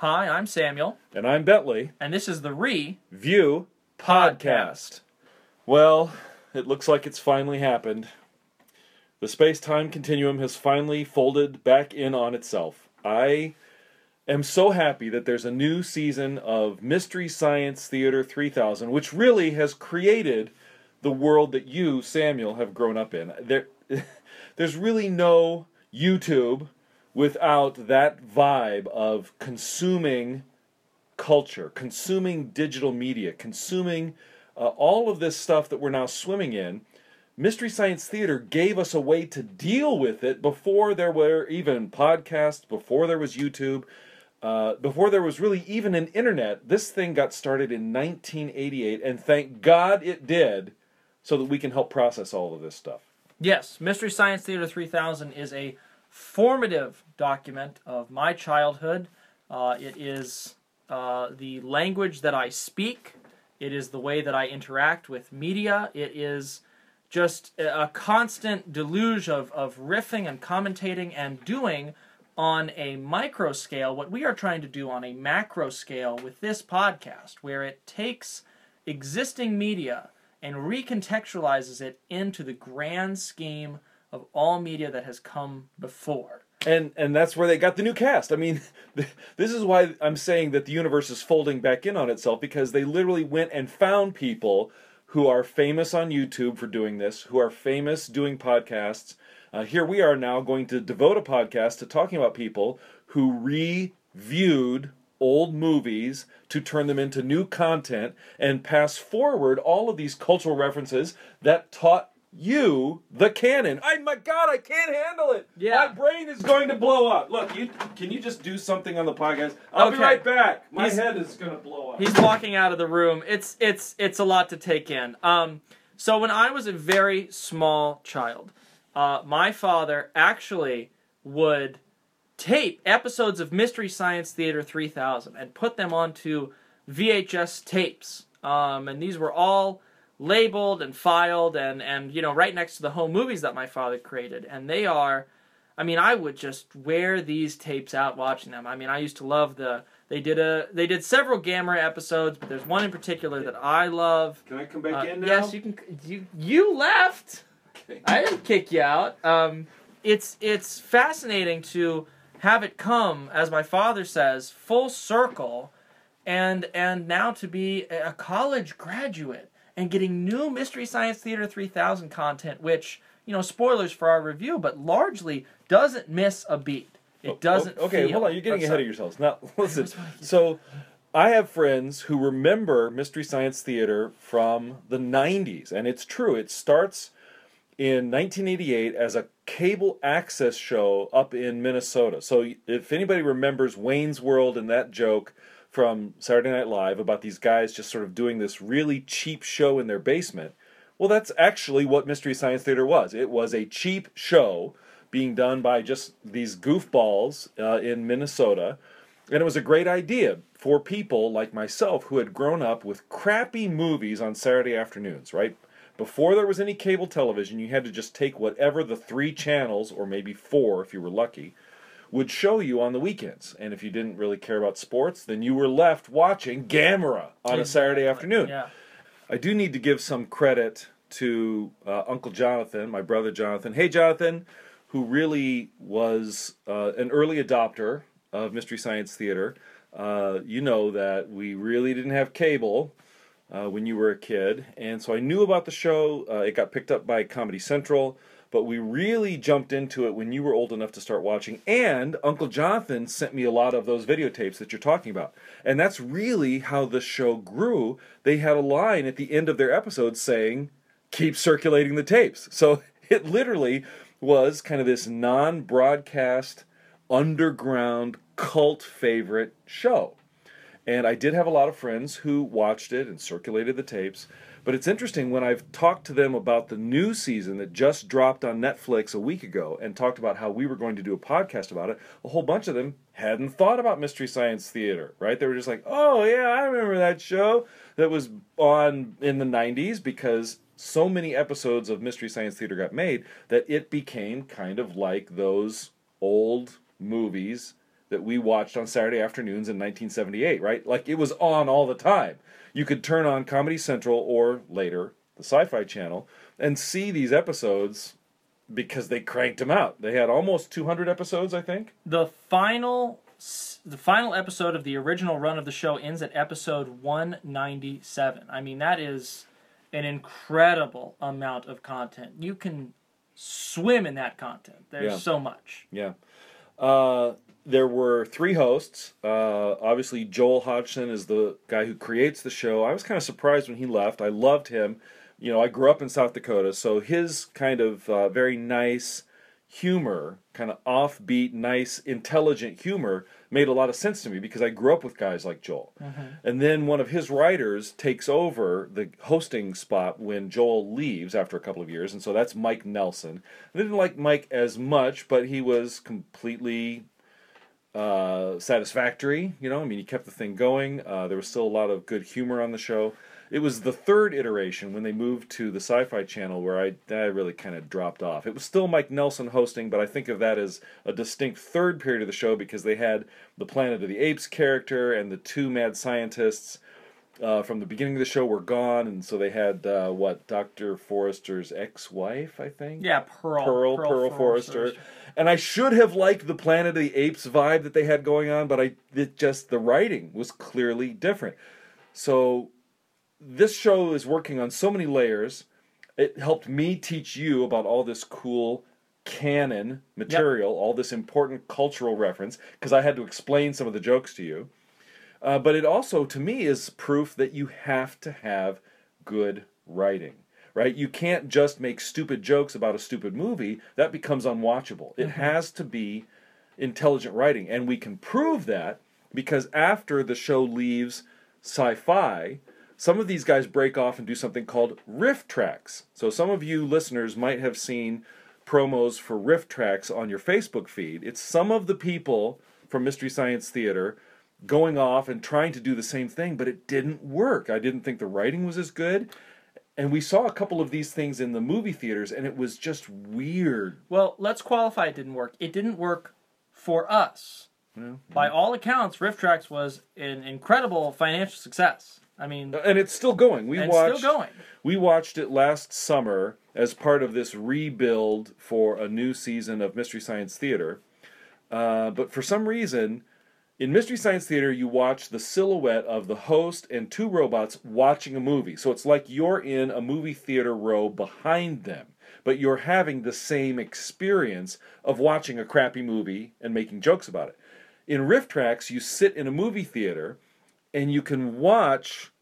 Hi, I'm Samuel, And I'm Bentley. and this is the Re. View Podcast. Well, it looks like it's finally happened. The space time continuum has finally folded back in on itself. I am so happy that there's a new season of Mystery Science Theater 3000, which really has created the world that you, Samuel, have grown up in. There, there's really no YouTube without that vibe of consuming culture, consuming digital media, consuming uh, all of this stuff that we're now swimming in. Mystery Science Theater gave us a way to deal with it before there were even podcasts, before there was YouTube, uh, before there was really even an internet. This thing got started in 1988, and thank God it did, so that we can help process all of this stuff. Yes, Mystery Science Theater 3000 is a formative document of my childhood. Uh, it is uh, the language that I speak, it is the way that I interact with media, it is just a constant deluge of, of riffing and commentating and doing on a micro scale what we are trying to do on a macro scale with this podcast, where it takes existing media and recontextualizes it into the grand scheme of all media that has come before. and and that's where they got the new cast. I mean, this is why I'm saying that the universe is folding back in on itself because they literally went and found people who are famous on YouTube for doing this, who are famous doing podcasts. Uh, here we are now going to devote a podcast to talking about people who reviewed old movies to turn them into new content and pass forward all of these cultural references that taught you the canon. I my God, I can't handle it. Yeah. My brain is going to blow up. Look, you can you just do something on the podcast? I'll be right back. My He's- head is going to blow up. He's walking out of the room. It's it's it's a lot to take in. Um, so when I was a very small child, uh, my father actually would tape episodes of Mystery Science Theater 3000 and put them onto VHS tapes. Um, and these were all labeled and filed and and you know right next to the home movies that my father created and they are I mean I would just wear these tapes out watching them. I mean I used to love the they did a they did several Gamera episodes but there's one in particular that I love. Can I come back Uh, in now? yes, you can you you left. Okay. I didn't kick you out. Um, it's it's fascinating to have it come, as my father says, full circle, and and now to be a college graduate and getting new Mystery Science Theater 3000 content, which you know spoilers for our review, but largely doesn't miss a beat. It oh, doesn't. Oh, Okay, hold on. You're getting oh, ahead of yourselves. Now, listen. So, I have friends who remember Mystery Science Theater from the 90s, and it's true. It starts in 1988 as a cable access show up in Minnesota. So, if anybody remembers Wayne's World and that joke from Saturday Night Live about these guys just sort of doing this really cheap show in their basement, well, that's actually what Mystery Science Theater was. It was a cheap show being done by just these goofballs uh, in Minnesota. And it was a great idea for people like myself who had grown up with crappy movies on Saturday afternoons, right? Before there was any cable television, you had to just take whatever the three channels, or maybe four if you were lucky, would show you on the weekends. And if you didn't really care about sports, then you were left watching Gamera on a Saturday afternoon. Yeah. I do need to give some credit to uh, Uncle Jonathan, my brother Jonathan. Hey, Jonathan, who really was uh, an early adopter of Mystery Science Theater. Uh, you know that we really didn't have cable uh, when you were a kid, and so I knew about the show. Uh, it got picked up by Comedy Central, but we really jumped into it when you were old enough to start watching. And Uncle Jonathan sent me a lot of those videotapes that you're talking about, and that's really how the show grew. They had a line at the end of their episodes saying, "Keep circulating the tapes." So it literally was kind of this non-broadcast, underground cult favorite show. And I did have a lot of friends who watched it and circulated the tapes. But it's interesting when I've talked to them about the new season that just dropped on Netflix a week ago and talked about how we were going to do a podcast about it, a whole bunch of them hadn't thought about Mystery Science Theater, right? They were just like, oh, yeah, I remember that show that was on in the 90s because so many episodes of Mystery Science Theater got made that it became kind of like those old movies that we watched on Saturday afternoons in 1978, right? Like it was on all the time. You could turn on Comedy Central or later the Sci-Fi Channel and see these episodes because they cranked them out. They had almost 200 episodes, I think. The final the final episode of the original run of the show ends at episode 197. I mean, that is an incredible amount of content. You can swim in that content. There's Yeah. so much. Yeah. Uh, there were three hosts. Uh, obviously, Joel Hodgson is the guy who creates the show. I was kind of surprised when he left. I loved him. You know, I grew up in South Dakota, so his kind of uh, very nice humor, kind of offbeat, nice, intelligent humor made a lot of sense to me because I grew up with guys like Joel. And then one of his writers takes over the hosting spot when Joel leaves after a couple of years, and so that's Mike Nelson. I didn't like Mike as much, but he was completely uh, satisfactory. You know, I mean, he kept the thing going. Uh, there was still a lot of good humor on the show. It was the third iteration when they moved to the Sci-Fi Channel where I, I really kind of dropped off. It was still Mike Nelson hosting, but I think of that as a distinct third period of the show because they had the Planet of the Apes character and the two mad scientists uh, from the beginning of the show were gone, and so they had uh, what Doctor Forrester's ex-wife, I think. Yeah, Pearl. Pearl, Pearl, Forrester. And I should have liked the Planet of the Apes vibe that they had going on, but I it just the writing was clearly different. So this show is working on so many layers. It helped me teach you about all this cool canon material, all this important cultural reference, because I had to explain some of the jokes to you. Uh, but it also, to me, is proof that you have to have good writing, right? You can't just make stupid jokes about a stupid movie. That becomes unwatchable. It mm-hmm. has to be intelligent writing. And we can prove that because after the show leaves sci fi, some of these guys break off and do something called RiffTrax. So some of you listeners might have seen promos for RiffTrax on your Facebook feed. It's some of the people from Mystery Science Theater going off and trying to do the same thing, but it didn't work. I didn't think the writing was as good. And we saw a couple of these things in the movie theaters, and it was just weird. Well, let's qualify it didn't work. It didn't work for us. By all accounts, RiffTrax was an incredible financial success. I mean, And it's still going. We and watched still going. We watched it last summer as part of this rebuild for a new season of Mystery Science Theater. Uh, but for some reason, in Mystery Science Theater, you watch the silhouette of the host and two robots watching a movie. So it's like you're in a movie theater row behind them, but you're having the same experience of watching a crappy movie and making jokes about it. In RiffTrax, you sit in a movie theater and you can watch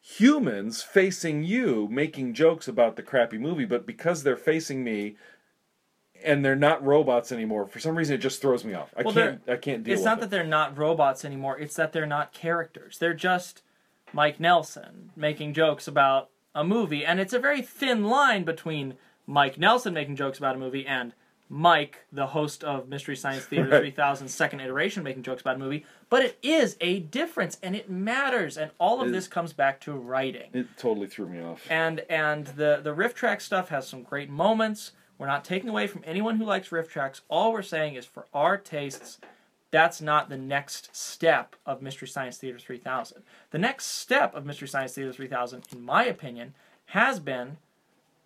humans facing you making jokes about the crappy movie, but because they're facing me and they're not robots anymore, for some reason it just throws me off. I Well, can't I can't deal It's not it. that they're not robots anymore. It's that they're not characters. They're just Mike Nelson making jokes about a movie, and it's a very thin line between Mike Nelson making jokes about a movie and Mike, the host of Mystery Science Theater Right. 3000 second iteration, making jokes about a movie. But it is a difference, and it matters, and all of It- this comes back to writing It totally threw me off. and and the the riff track stuff has some great moments. We're not taking away from anyone who likes RiffTrax. All we're saying is for our tastes, that's not the next step of Mystery Science Theater 3000. The next step of Mystery Science Theater 3000, in my opinion, has been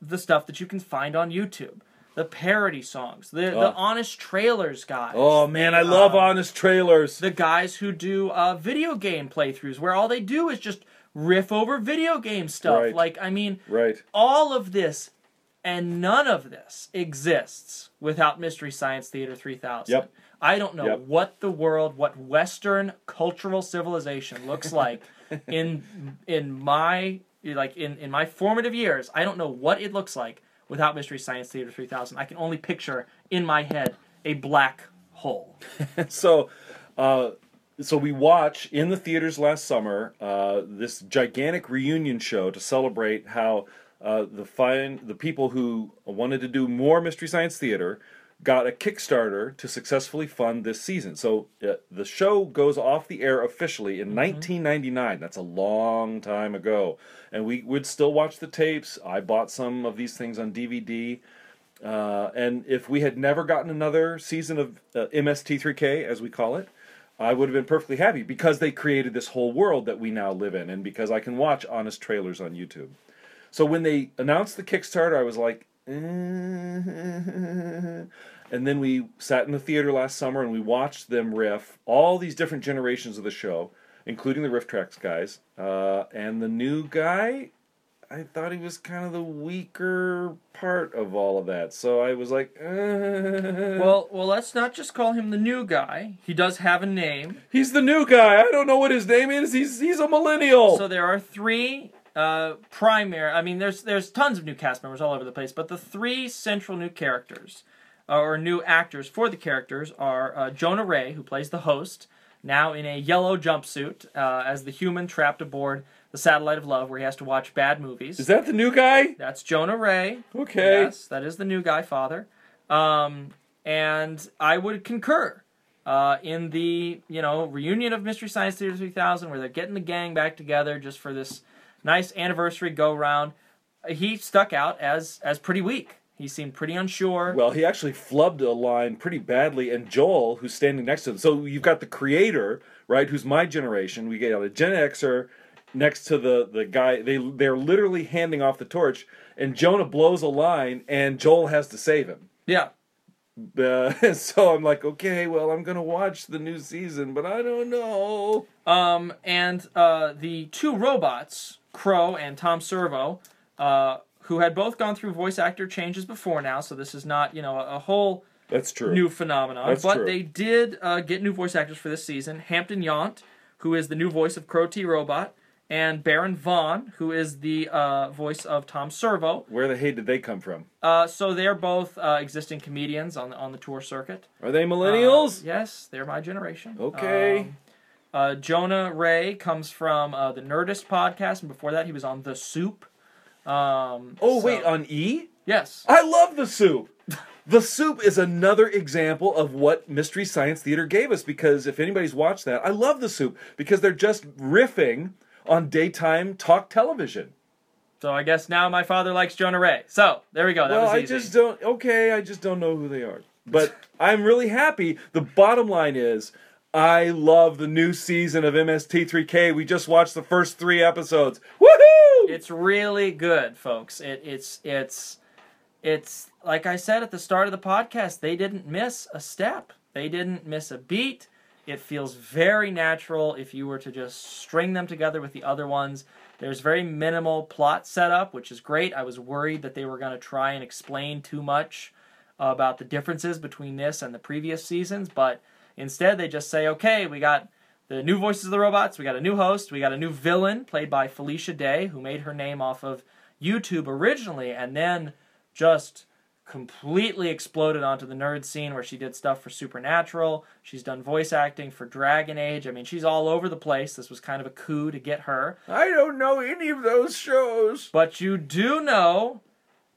the stuff that you can find on YouTube. The parody songs, the, the Oh. honest trailers guys. Oh man, the, I love um, honest trailers. the guys who do uh, video game playthroughs where all they do is just riff over video game stuff. Right. Like, I mean, right. all of this and none of this exists without Mystery Science Theater 3000. Yep. I don't know Yep. what the world, what Western cultural civilization looks like in in my like in, in my formative years. I don't know what it looks like without Mystery Science Theater 3000. I can only picture in my head a black hole. so uh, so we watch in the theaters last summer uh, this gigantic reunion show to celebrate how uh, the fine the people who wanted to do more mystery science theater got a kickstarter to successfully fund this season. So uh, the show goes off the air officially in 1999 that's a long time ago. And we would still watch the tapes. I bought some of these things on dvd uh, and if we had never gotten another season of uh, MST3K, as we call it, I would have been perfectly happy because they created this whole world that we now live in, and because I can watch honest trailers on YouTube. So when they announced the Kickstarter, I was like, eh. and then we sat in the theater last summer and we watched them riff all these different generations of the show, including the RiffTrax guys, uh, and the new guy. I thought he was kind of the weaker part of all of that, so I was like, eh. Well, well, let's not just call him the new guy. He does have a name. He's the new guy. I don't know what his name is. He's he's a millennial. So there are three uh, primary. I mean, there's there's tons of new cast members all over the place, but the three central new characters uh, or new actors for the characters are uh, Jonah Ray, who plays the host, now in a yellow jumpsuit uh, as the human trapped aboard the satellite of love, where he has to watch bad movies. is that the new guy? That's Jonah Ray. Okay. Yes, that is the new guy father. Um, and I would concur uh, in the you know reunion of Mystery Science Theater 3000, where they're getting the gang back together just for this nice anniversary go round. He stuck out as as pretty weak. He seemed pretty unsure. Well, he actually flubbed a line pretty badly, and Joel, who's standing next to him. So you've got the creator, right, who's my generation. We get a Gen Xer next to the the guy. They they're literally handing off the torch, and Jonah blows a line, and Joel has to save him. yeah, Uh, so I'm like, okay, well, I'm gonna watch the new season, but I don't know. Um, and uh, the two robots, Crow and Tom Servo, uh, who had both gone through voice actor changes before now, so this is not you know a, a whole That's true. new phenomenon. That's but true. they did uh, get new voice actors for this season. Hampton Yount, who is the new voice of Crow T Robot, and Baron Vaughn, who is the uh, voice of Tom Servo. Where the hey did they come from? Uh, so they're both uh, existing comedians on the, on the tour circuit. Are they millennials? Uh, yes, they're my generation. Okay. Um, uh, Jonah Ray comes from uh, the Nerdist podcast, and before that, he was on The Soup. Um, oh so- wait, on E. yes. I love the soup. The soup is another example of what Mystery Science Theater gave us because if anybody's watched that, I love the soup because they're just riffing on daytime talk television. So I guess now my father likes Jonah Ray. So there we go. That well, was I just don't. Okay, I just don't know who they are. But I'm really happy. The bottom line is, I love the new season of MST3K. We just watched the first three episodes. Woohoo! It's really good, folks. It, it's it's it's like I said at the start of the podcast. They didn't miss a step. They didn't miss a beat. It feels very natural if you were to just string them together with the other ones. There's very minimal plot setup, which is great. I was worried that they were going to try and explain too much about the differences between this and the previous seasons, but instead they just say, okay, we got the new voices of the robots, we got a new host, we got a new villain played by Felicia Day, who made her name off of YouTube originally, and then just completely exploded onto the nerd scene where she did stuff for Supernatural. She's done voice acting for Dragon Age. I mean, she's all over the place. This was kind of a coup to get her. I don't know any of those shows. But you do know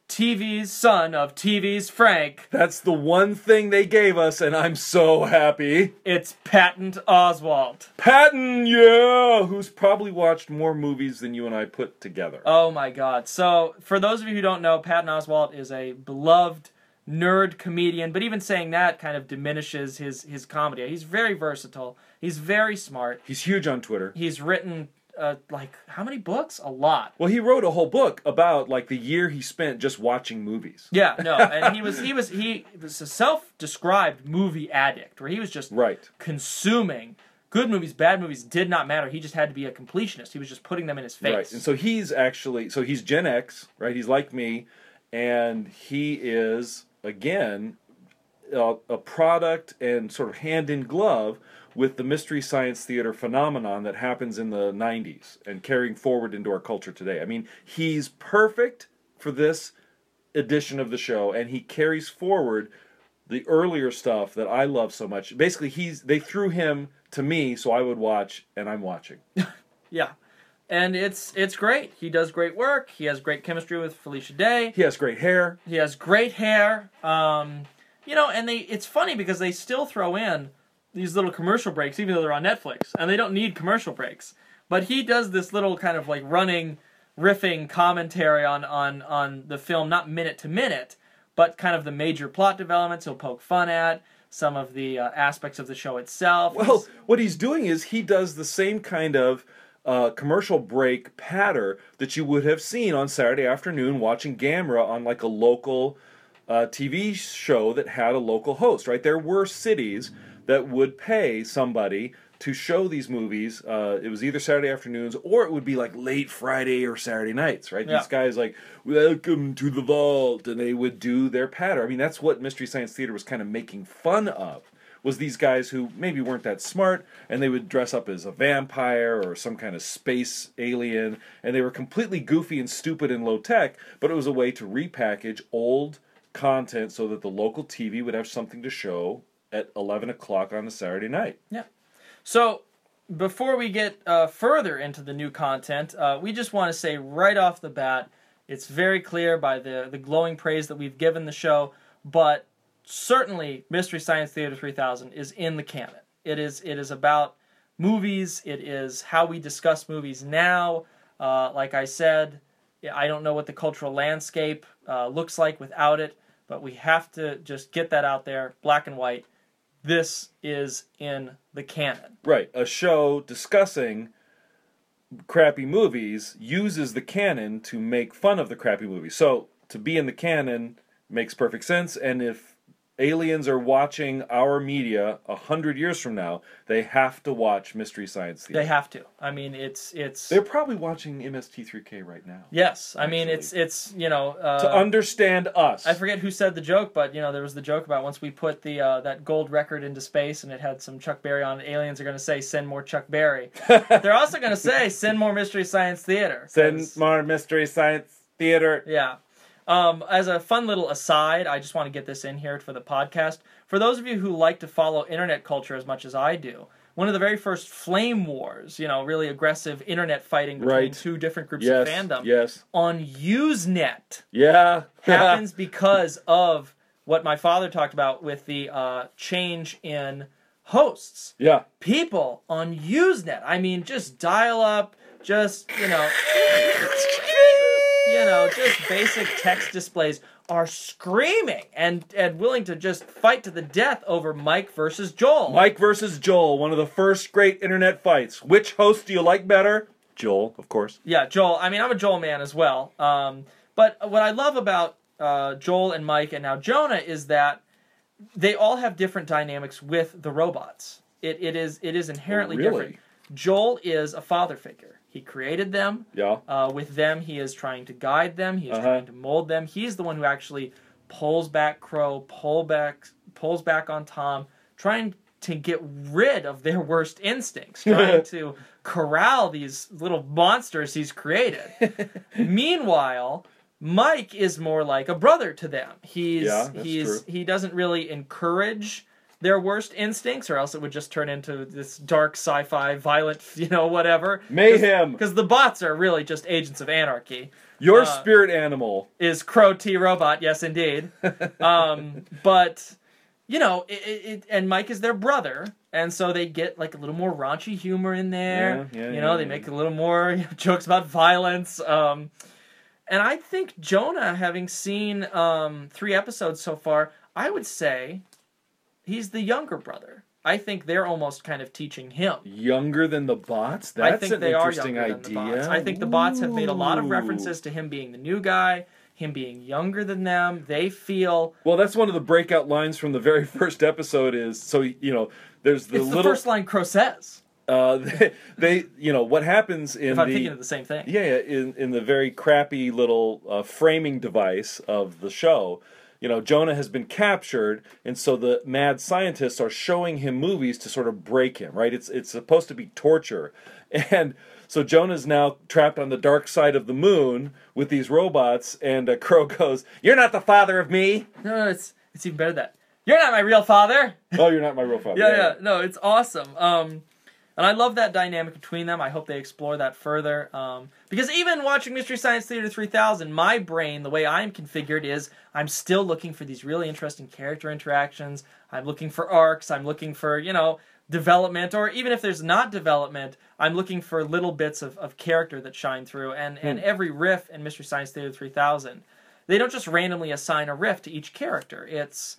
TV's son of TV's Frank. That's the one thing they gave us, and I'm so happy. It's Patton Oswalt. Patton, yeah, who's probably watched more movies than you and I put together. Oh my god. So, for those of you who don't know, Patton Oswalt is a beloved nerd comedian, but even saying that kind of diminishes his his comedy. He's very versatile. He's very smart. He's huge on Twitter. He's written uh, like how many books? A lot. Well, he wrote a whole book about like the year he spent just watching movies. Yeah, no, and he was he was he was a self-described movie addict, where he was just Right. consuming good movies, bad movies did not matter. He just had to be a completionist. He was just putting them in his face. Right. And so he's actually so he's Gen X, right? He's like me, and he is again a, a product and sort of hand in glove with the mystery science theater phenomenon that happens in the 90s and carrying forward into our culture today. I mean, he's perfect for this edition of the show and he carries forward the earlier stuff that I love so much. Basically, he's they threw him to me so I would watch and I'm watching. Yeah. And it's it's great. He does great work. He has great chemistry with Felicia Day. He has great hair. He has great hair. Um, you know, and they it's funny because they still throw in these little commercial breaks even though they're on Netflix and they don't need commercial breaks. But he does this little kind of like running riffing commentary on on on the film not minute to minute, but kind of the major plot developments he'll poke fun at. some of the uh, aspects of the show itself. Well, He's- what he's doing is he does the same kind of uh, commercial break patter that you would have seen on Saturday afternoon watching Gamera on like a local uh, TV show that had a local host, right? There were cities that would pay somebody to show these movies. Uh, it was either Saturday afternoons or it would be like late Friday or Saturday nights, right? Yeah. These guys like, welcome to the vault, and they would do their patter. I mean, that's what Mystery Science Theater was kind of making fun of. Was these guys who maybe weren't that smart, and they would dress up as a vampire or some kind of space alien, and they were completely goofy and stupid and low tech, but it was a way to repackage old content so that the local TV would have something to show at 11 o'clock on a Saturday night. Yeah. So before we get uh, further into the new content, uh, we just want to say right off the bat, it's very clear by the the glowing praise that we've given the show, but certainly Mystery Science Theater 3000 is in the canon. It is it is about movies. It is how we discuss movies now. Uh, like I said, I don't know what the cultural landscape uh, looks like without it, but we have to just get that out there, black and white. This is in the canon. Right. A show discussing crappy movies uses the canon to make fun of the crappy movies. So to be in the canon makes perfect sense. And if aliens are watching our media a hundred years from now, they have to watch Mystery Science Theater. They have to. I mean, it's it's. They're probably watching MST3K right now. yes, I mean it's it's you know. Uh, to understand us. I forget who said the joke, but you know there was the joke about once we put the uh, that gold record into space and it had some Chuck Berry on it. Aliens are going to say send more Chuck Berry. They're also going to say send more Mystery Science Theater. Send more Mystery Science Theater. Yeah. Um, as a fun little aside, I just want to get this in here for the podcast. For those of you who like to follow internet culture as much as I do, one of the very first flame wars, you know, really aggressive internet fighting between Right. two different groups Yes. of fandom Yes. on Usenet Yeah. happens because of what my father talked about with the uh, change in hosts. yeah. People on Usenet, I mean, just dial up, just, you know, you know, just basic text displays are screaming and, and willing to just fight to the death over Mike versus Joel. Mike versus Joel, one of the first great internet fights. Which host do you like better? Joel, of course. Yeah, Joel. I mean, I'm a Joel man as well. Um, but what I love about uh, Joel and Mike and now Jonah is that they all have different dynamics with the robots. It, it is it is inherently Really? different. Joel is a father figure. He created them. Yeah. Uh, with them, he is trying to guide them. He is Uh-huh. trying to mold them. He's the one who actually pulls back Crow, pull back, pulls back on Tom, trying to get rid of their worst instincts, trying to corral these little monsters he's created. Meanwhile, Mike is more like a brother to them. He's Yeah, he's true. he doesn't really encourage their worst instincts, or else it would just turn into this dark sci-fi, violent, you know, whatever. Mayhem. Because the bots are really just agents of anarchy. Your uh, spirit animal. Is Crow T Robot? Yes, indeed. um, but you know, it, it, and Mike is their brother, and so they get like a little more raunchy humor in there. Yeah, yeah, you know, yeah, they make a little more you know, jokes about violence. Um, and I think Jonah, having seen um, three episodes so far, I would say he's the younger brother. I think they're almost kind of teaching him. Younger than the bots? That's I think an they are younger idea. than the bots. I think the bots have made a lot of references to him being the new guy, him being younger than them. They feel Well, that's one of the breakout lines from the very first episode is so you know, there's the it's the little first line Crow says. uh they, they you know, what happens in If I'm the thinking of the same thing. Yeah, yeah, in in the very crappy little uh, framing device of the show, you know, Jonah has been captured, and so the mad scientists are showing him movies to sort of break him. Right? It's it's supposed to be torture, and so Jonah's now trapped on the dark side of the moon with these robots, and uh, Crow goes, "You're not the father of me." No, no, it's it's even better than that. You're not my real father. oh, you're not my real father. yeah, yeah. No, it's awesome. Um, and I love that dynamic between them. I hope they explore that further. Um, because even watching Mystery Science Theater 3000, my brain, the way I'm configured, is I'm still looking for these really interesting character interactions. I'm looking for arcs. I'm looking for, you know, development. Or even if there's not development, I'm looking for little bits of, of character that shine through. And, and every riff in Mystery Science Theater 3000, they don't just randomly assign a riff to each character. It's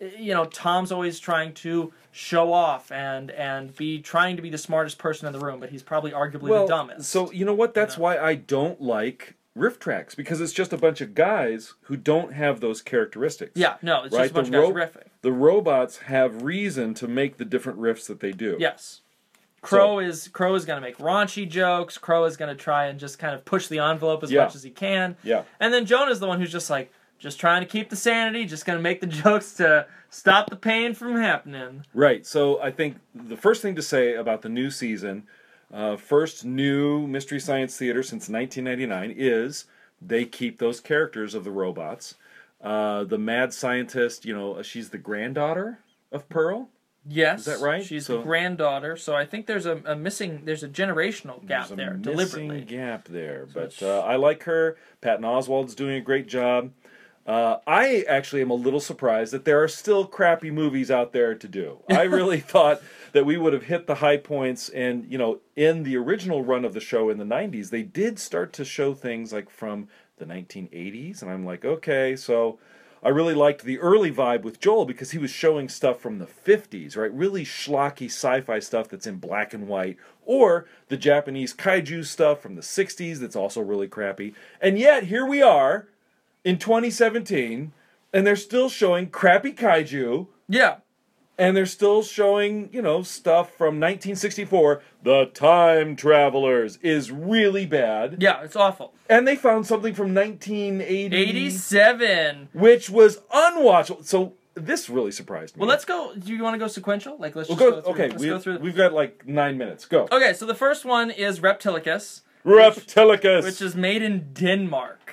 you know, Tom's always trying to show off and and be trying to be the smartest person in the room, but he's probably arguably the dumbest. So you know what? That's know? why I don't like RiffTrax because it's just a bunch of guys who don't have those characteristics. yeah, no, it's Right, just a bunch the of guys ro- riffing. The robots have reason to make the different riffs that they do. Yes. Crow is Crow is going to make raunchy jokes. Crow is going to try and just kind of push the envelope as Yeah. much as he can. Yeah. And then Jonah's the one who's just like just trying to keep the sanity, just going to make the jokes to stop the pain from happening. Right. So I think the first thing to say about the new season, uh, first new Mystery Science Theater since 1999, is they keep those characters of the robots. Uh, the mad scientist, you know, she's the granddaughter of Pearl. Yes, Is that right? She's So- the granddaughter, so I think there's a, a missing, there's a generational gap There's a there, deliberately. gap there. So But uh, I like her. Patton Oswalt's doing a great job. Uh, I actually am a little surprised that there are still crappy movies out there to do. I really thought that we would have hit the high points, and you know, in the original run of the show in the '90s, they did start to show things like from the 1980s, and I'm like, okay, so. I really liked the early vibe with Joel because he was showing stuff from the 50s, right? Really schlocky sci fi stuff that's in black and white, or the Japanese kaiju stuff from the 60s that's also really crappy. And yet, here we are in 2017, and they're still showing crappy kaiju, Yeah, and they're still showing, you know, stuff from 1964. The Time Travelers is really bad. yeah, it's awful. And they found something from 1980 87. which was unwatchable. So this really surprised me. Well, let's go. Do you want to go sequential? Like, let's We'll just go. go, through. okay, we, go through. we've got like nine minutes. Go. Okay, so the first one is Reptilicus. Reptilicus. which is made in Denmark.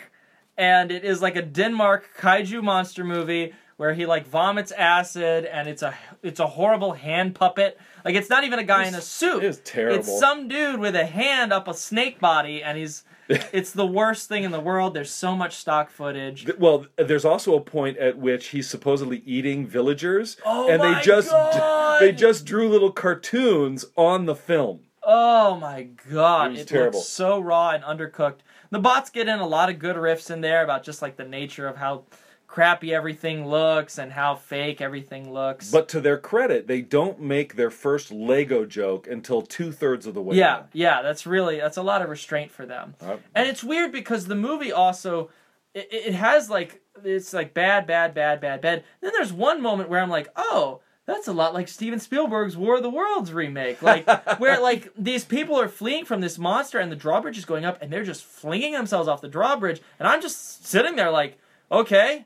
And it is like a Denmark kaiju monster movie where he like vomits acid and it's a it's a horrible hand puppet. Like it's not even a guy in a suit. it is terrible. It's some dude with a hand up a snake body and he's it's the worst thing in the world. There's so much stock footage. Well, there's also a point at which he's supposedly eating villagers, Oh and my they just God! they just drew little cartoons on the film. Oh my god, It was it, terrible. looks so raw and undercooked. The bots get in a lot of good riffs in there about just like the nature of how crappy everything looks and how fake everything looks. But to their credit, they don't make their first Lego joke until two thirds of the way. yeah, in. yeah, that's really that's a lot of restraint for them. Uh, And it's weird because the movie also it, it has like it's like bad, bad, bad, bad, bad. Then there's one moment where I'm like, oh, that's a lot like Steven Spielberg's War of the Worlds remake, like where like these people are fleeing from this monster and the drawbridge is going up and they're just flinging themselves off the drawbridge and I'm just sitting there like, okay,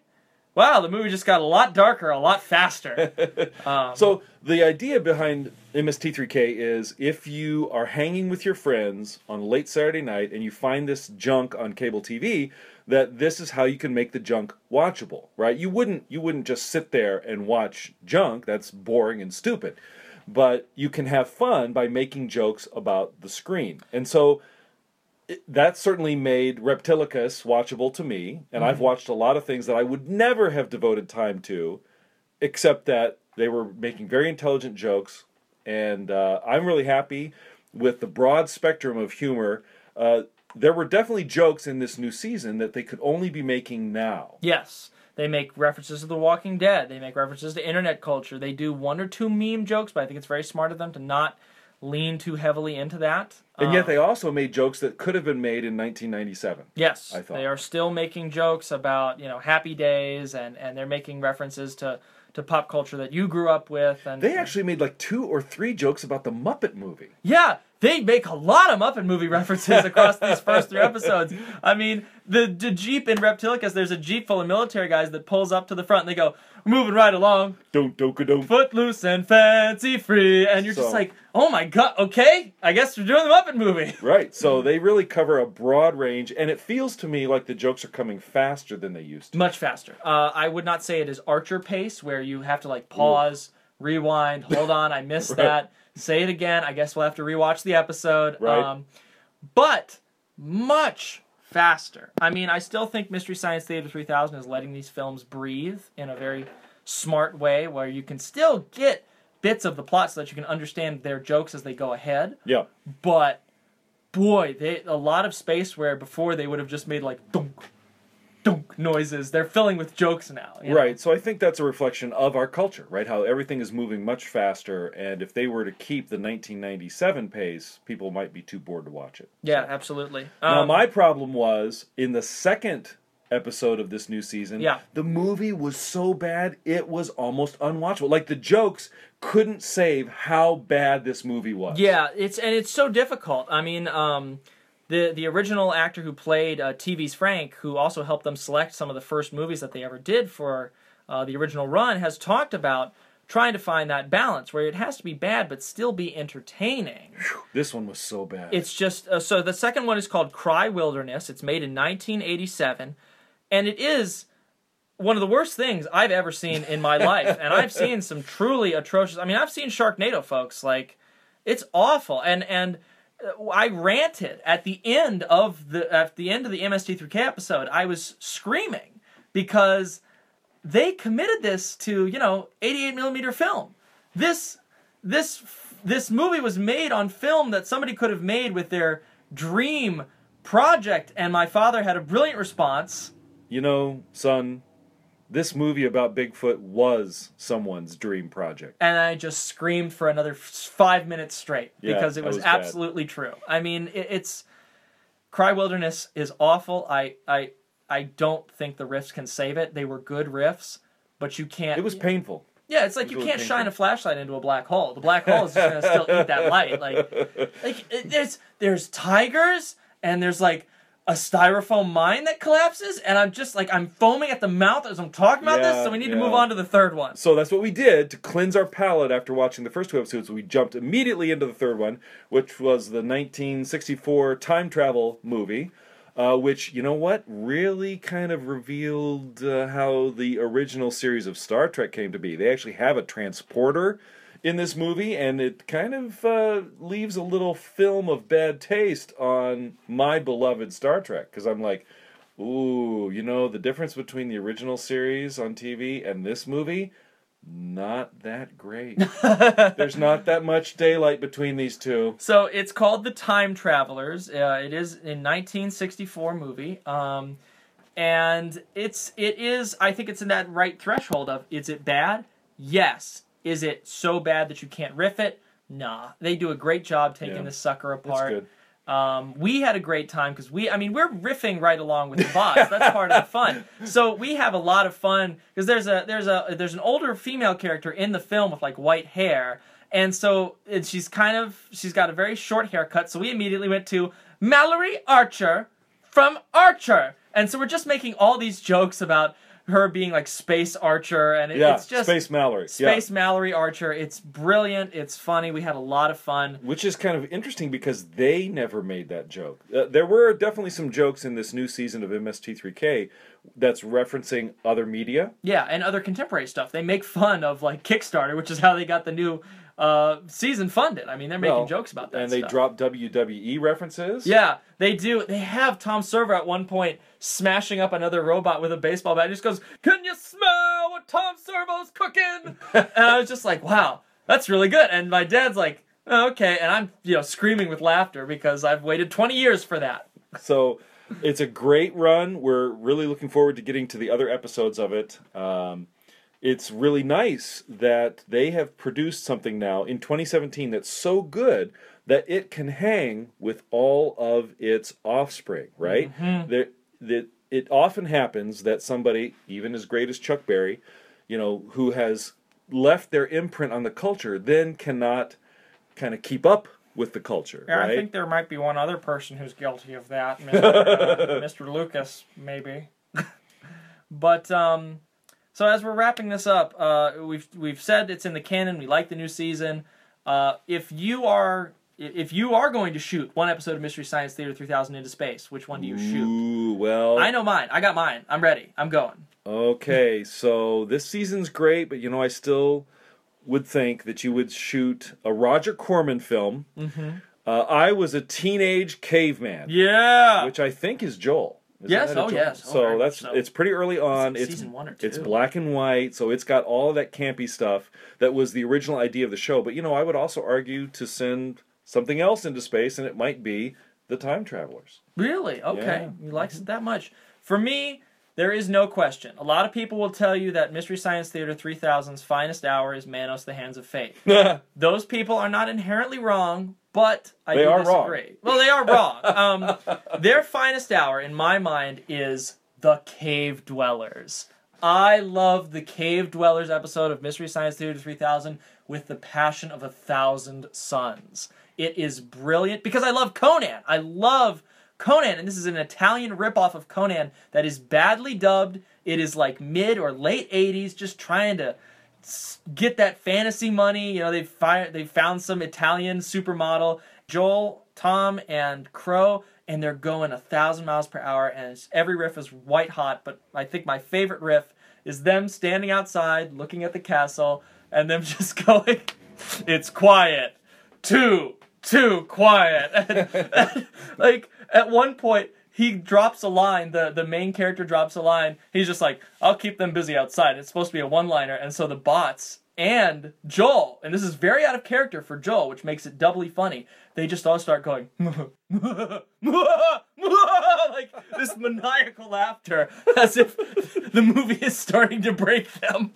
wow, the movie just got a lot darker, a lot faster. Um, So the idea behind MST3K is if you are hanging with your friends on late Saturday night and you find this junk on cable TV, that this is how you can make the junk watchable, right? You wouldn't you wouldn't just sit there and watch junk. That's boring and stupid. But you can have fun by making jokes about the screen. And so it- that certainly made Reptilicus watchable to me, and I've watched a lot of things that I would never have devoted time to, except that they were making very intelligent jokes, and uh, I'm really happy with the broad spectrum of humor. Uh, there were definitely jokes in this new season that they could only be making now. Yes. They make references to The Walking Dead. They make references to internet culture. They do one or two meme jokes, but I think it's very smart of them to not lean too heavily into that. And yet Um, they also made jokes that could have been made in 1997. yes, I thought. they are still making jokes about you know happy days, and and they're making references to to pop culture that you grew up with. And They actually made like two or three jokes about the Muppet movie. Yeah, they make a lot of Muppet movie references across these first three episodes. I mean, the, the Jeep in Reptilicus, there's a Jeep full of military guys that pulls up to the front and they go, We're moving right along, Don't don't don't. footloose and fancy free. And you're So- just like, Oh my god, okay, I guess we're doing the Muppet movie. Right. So they really cover a broad range, and it feels to me like the jokes are coming faster than they used to. Much faster. Uh, I would not say it is Archer pace, where you have to like pause, rewind, hold on, I missed Right. that, say it again. I guess we'll have to rewatch the episode. Right. Um, but much faster. I mean, I still think Mystery Science Theater 3000 is letting these films breathe in a very smart way, where you can still get bits of the plot so that you can understand their jokes as they go ahead. Yeah. But boy, they a lot of space where before they would have just made like dunk, dunk noises. They're filling with jokes now. you know? Right. So I think that's a reflection of our culture, right? How everything is moving much faster, and if they were to keep the 1997 pace, people might be too bored to watch it. Yeah, absolutely. now, Um, my problem was in the second episode of this new season, Yeah. the movie was so bad it was almost unwatchable. Like the jokes couldn't save how bad this movie was. Yeah, it's and it's so difficult. I mean, um, the the original actor who played uh, TV's Frank, who also helped them select some of the first movies that they ever did for uh, the original run, has talked about trying to find that balance where it has to be bad but still be entertaining. This one was so bad. It's just uh, so the second one is called Cry Wilderness. It's made in 1987, and it is one of the worst things I've ever seen in my life. And I've seen some truly atrocious. I mean, I've seen Sharknado, folks. Like, it's awful. And and I ranted at the end of the at the end of the MST3K episode. I was screaming because they committed this to you know 88 millimeter film. This this this movie was made on film that somebody could have made with their dream project, and my father had a brilliant response. you know, son, this movie about Bigfoot was someone's dream project. and I just screamed for another five minutes straight Yeah, because it was, was bad. absolutely true. I mean, it, it's Cry Wilderness is awful. I I I don't think the riffs can save it. They were good riffs, but you can't. It was painful. yeah, it's like it you can't shine a flashlight into a black hole. The black hole is just gonna still eat that light. Like like it, there's there's tigers and there's like a styrofoam mine that collapses, and I'm just like I'm foaming at the mouth as I'm talking about this. So we need to yeah. move on to the third one. So that's what we did to cleanse our palate after watching the first two episodes. We jumped immediately into the third one, which was the 1964 time travel movie, uh, which, you know what, really kind of revealed uh, how the original series of Star Trek came to be. They actually have a transporter in this movie, and it kind of uh, leaves a little film of bad taste on my beloved Star Trek, because I'm like, Ooh, you know, the difference between the original series on TV and this movie, not that great. There's not that much daylight between these two. So it's called The Time Travelers. Uh, it is a 1964 movie, um, and it's it is. I think it's in that right threshold of is it bad? Yes. Is it so bad that you can't riff it? Nah. They do a great job taking Yeah. this sucker apart. good. Um, we had a great time because we, I mean, we're riffing right along with the boss. That's part of the fun. So we have a lot of fun because there's a there's a there's an older female character in the film with like white hair, and so and she's kind of she's got a very short haircut. So we immediately went to Mallory Archer from Archer, and so we're just making all these jokes about her being like Space Archer, and it, Yeah, it's just Space Mallory. Space Yeah. Mallory Archer. It's brilliant. It's funny. We had a lot of fun. Which is kind of interesting because they never made that joke. Uh, there were definitely some jokes in this new season of MST3K that's referencing other media. Yeah, and other contemporary stuff. They make fun of like Kickstarter, which is how they got the new uh, season funded. I mean, they're making Well, jokes about that. and they stuff. drop WWE references. Yeah, they do. They have Tom Servo at one point smashing up another robot with a baseball bat. He just goes, "Can you smell what Tom Servo's cooking?" and I was just like, "Wow, that's really good." And my dad's like, oh, "Okay," and I'm you know screaming with laughter because I've waited 20 years for that. So it's a great run. We're really looking forward to getting to the other episodes of it. Um, it's really nice that they have produced something now in 2017 that's so good that it can hang with all of its offspring, right? That that it often happens that somebody, even as great as Chuck Berry, you know, who has left their imprint on the culture, then cannot kind of keep up with the culture, Yeah, right? I think there might be one other person who's guilty of that, Mr. uh, Mr. Lucas, maybe. but um, so as we're wrapping this up, uh, we've we've said it's in the canon. We like the new season. Uh, if you are if you are going to shoot one episode of Mystery Science Theater 3000 into space, which one do you shoot? Ooh, well, I know mine. I got mine. I'm ready. I'm going. Okay, so this season's great, but you know, I still would think that you would shoot a Roger Corman film. Mm-hmm. Uh, I was a teenage caveman, Yeah. which I think is Joel. Isn't Yes, oh, Joel? yes. So very much that's so. it's pretty early on. It's It's season one or It's black and white, so it's got all of that campy stuff that was the original idea of the show. But you know, I would also argue to send something else into space, and it might be the time travelers. Really? Okay. Yeah. He likes it that much. For me, There is no question. A lot of people will tell you that Mystery Science Theater 3000's finest hour is Manos: The Hands of Fate. Those people are not inherently wrong, but I They are wrong. disagree. Well, they are wrong. Um, their finest hour, in my mind, is the Cave Dwellers. I love the Cave Dwellers episode of Mystery Science Theater 3000 with the passion of a thousand suns. It is brilliant because I love Conan. I love Conan, and this is an Italian ripoff of Conan that is badly dubbed. It is like mid or late 80s, just trying to get that fantasy money. You know, they fired, they found some Italian supermodel, Joel, Tom, and Crow, and they're going a thousand miles per hour. And every riff is white hot. But I think my favorite riff is them standing outside, looking at the castle, and them just going, "It's quiet, too, too quiet." Like at one point. He drops a line. The the main character drops a line. He's just like, "I'll keep them busy outside." It's supposed to be a one liner, and so the bots and Joel, and this is very out of character for Joel, which makes it doubly funny. They just all start going like this maniacal laughter, as if the movie is starting to break them.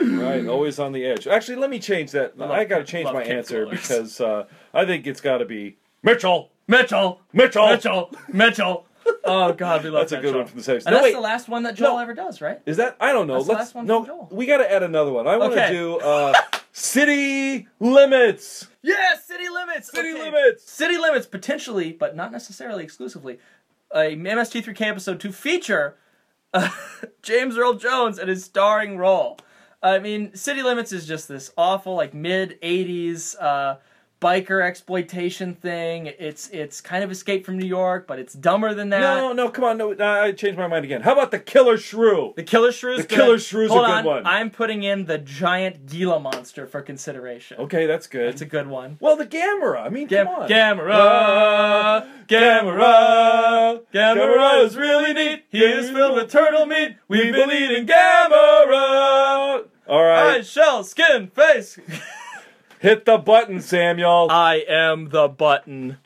right, always on the edge. Actually, let me change that. Love I got to change my answer because uh, I think it's got to be Mitchell. Mitchell, Mitchell. Mitchell, Mitchell. Oh God, we love That's a that good show. one from the seventies. And No, that's wait, the last one that Joel No. ever does, right? is that? I don't know. That's the Let's last one no. from Joel. We got to add another one. I want to Okay. do uh, city limits. Yeah, City Limits. City Okay. limits. City Limits potentially, but not necessarily exclusively, a MST3K episode to feature uh, James Earl Jones in his starring role. I mean, City Limits is just this awful, like mid '80s uh, biker exploitation thing. It's it's kind of Escape from New York, but it's dumber than that. No, no, come on. No, I changed my mind again. How about the Killer Shrew? The Killer Shrew's The good. Killer Shrew's a good on, one. I'm putting in the giant Gila monster for consideration. Okay, that's good. That's a good one. well, the Gamera. I mean, Gam- come on. Uh, Gamera, Gamera, Gamera is really neat. He is filled with turtle meat. We've been eating Gamera. All right, I shall skin face. hit the button, Samuel. I am the button.